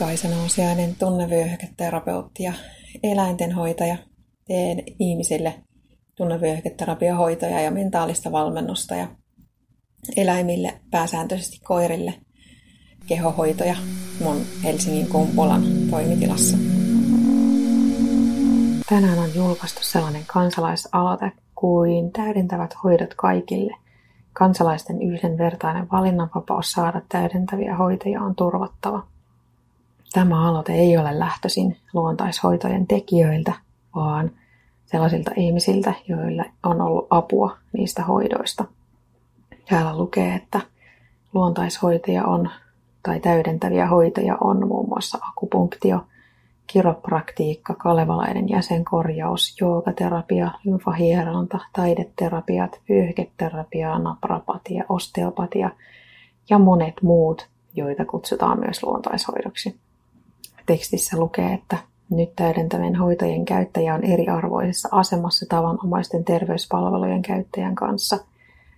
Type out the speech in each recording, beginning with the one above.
Kaisa Nousiainen, tunnevyöhyketerapeutti ja eläintenhoitaja. Teen ihmisille tunnevyöhyketerapiahoitoja ja mentaalista valmennusta ja eläimille, pääsääntöisesti koirille, kehohoitoja mun Helsingin Kumpulan toimitilassa. Tänään on julkaistu sellainen kansalaisaloite kuin täydentävät hoidot kaikille. Kansalaisten yhdenvertainen valinnanvapaus saada täydentäviä hoitoja on turvattava. Tämä aloite ei ole lähtöisin luontaishoitojen tekijöiltä, vaan sellaisilta ihmisiltä, joille on ollut apua niistä hoidoista. Täällä lukee, että luontaishoitaja on tai täydentäviä hoitoja on muun muassa akupunktio, kiropraktiikka, kalevalainen jäsenkorjaus, joogaterapia, lymfahieronta, taideterapiat, vyöhyketerapia, naprapatia, osteopatia ja monet muut, joita kutsutaan myös luontaishoidoksi. Tekstissä lukee, että nyt täydentävien hoitojen käyttäjä on eriarvoisessa asemassa tavanomaisten terveyspalvelujen käyttäjän kanssa.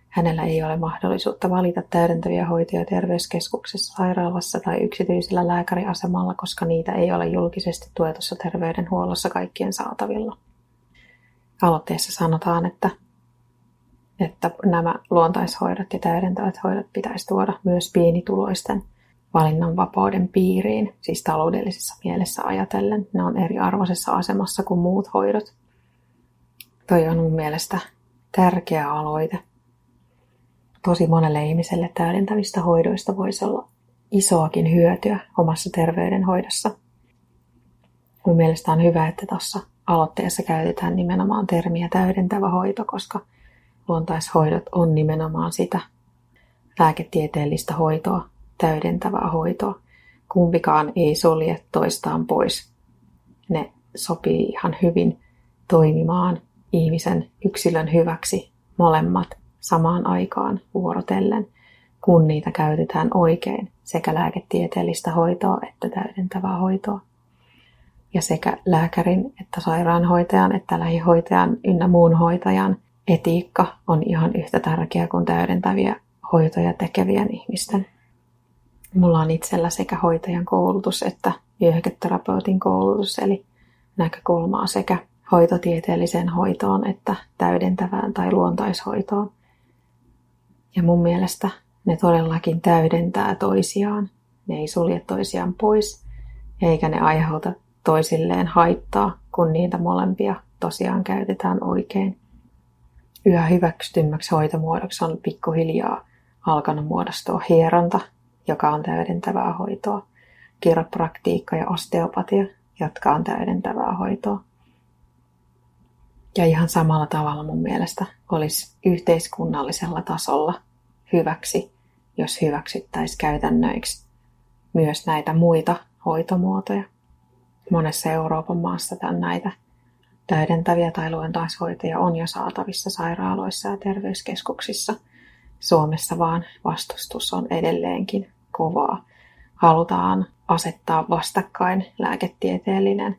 Hänellä ei ole mahdollisuutta valita täydentäviä hoitoja terveyskeskuksessa, sairaalassa tai yksityisellä lääkäriasemalla, koska niitä ei ole julkisesti tuetussa terveydenhuollossa kaikkien saatavilla. Aloitteessa sanotaan, että, että nämä luontaishoidot ja täydentävät hoidot pitäisi tuoda myös pienituloisten valinnanvapauden piiriin, siis taloudellisessa mielessä ajatellen. Ne on eriarvoisessa asemassa kuin muut hoidot. Toi on mun mielestä tärkeä aloite. Tosi monelle ihmiselle täydentävistä hoidoista voisi olla isoakin hyötyä omassa terveydenhoidossa. Mun mielestä on hyvä, että tuossa aloitteessa käytetään nimenomaan termiä täydentävä hoito, koska luontaishoidot on nimenomaan sitä lääketieteellistä hoitoa, täydentävää hoitoa. Kumpikaan ei sulje toistaan pois. Ne sopii ihan hyvin toimimaan ihmisen yksilön hyväksi molemmat samaan aikaan vuorotellen, kun niitä käytetään oikein, sekä lääketieteellistä hoitoa että täydentävää hoitoa. Ja sekä lääkärin että sairaanhoitajan että lähihoitajan ynnä muun hoitajan etiikka on ihan yhtä tärkeä kuin täydentäviä hoitoja tekevien ihmisten. Mulla on itsellä sekä hoitajan koulutus että vyöhyketerapeutin koulutus, eli näkökulmaa sekä hoitotieteelliseen hoitoon että täydentävään tai luontaishoitoon. Ja mun mielestä ne todellakin täydentää toisiaan. Ne ei sulje toisiaan pois, eikä ne aiheuta toisilleen haittaa, kun niitä molempia tosiaan käytetään oikein. Yhä hyväksytymmäksi hoitomuodoksi on pikkuhiljaa alkanut muodostua hieronta joka on täydentävää hoitoa, kiropraktiikka ja osteopatia, jotka on täydentävää hoitoa. Ja ihan samalla tavalla mun mielestä olisi yhteiskunnallisella tasolla hyväksi, jos hyväksyttäisiin käytännöiksi myös näitä muita hoitomuotoja. Monessa Euroopan maassa tämän näitä täydentäviä tai luontaishoitoja on jo saatavissa sairaaloissa ja terveyskeskuksissa – Suomessa vaan vastustus on edelleenkin kovaa. Halutaan asettaa vastakkain lääketieteellinen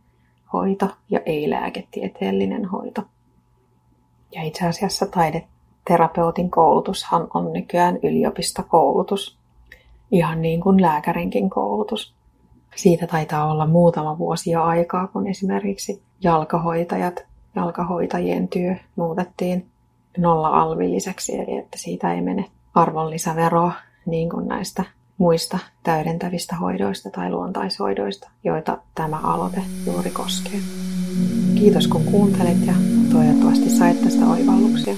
hoito ja ei-lääketieteellinen hoito. Ja itse asiassa taideterapeutin koulutushan on nykyään yliopistokoulutus, ihan niin kuin lääkärinkin koulutus. Siitä taitaa olla muutama vuosi jo aikaa, kun esimerkiksi jalkahoitajat, jalkahoitajien työ muutettiin nolla-alvilliseksi, eli että siitä ei mene arvonlisäveroa niin kuin näistä muista täydentävistä hoidoista tai luontaishoidoista, joita tämä aloite juuri koskee. Kiitos kun kuuntelit ja toivottavasti sait tästä oivalluksia.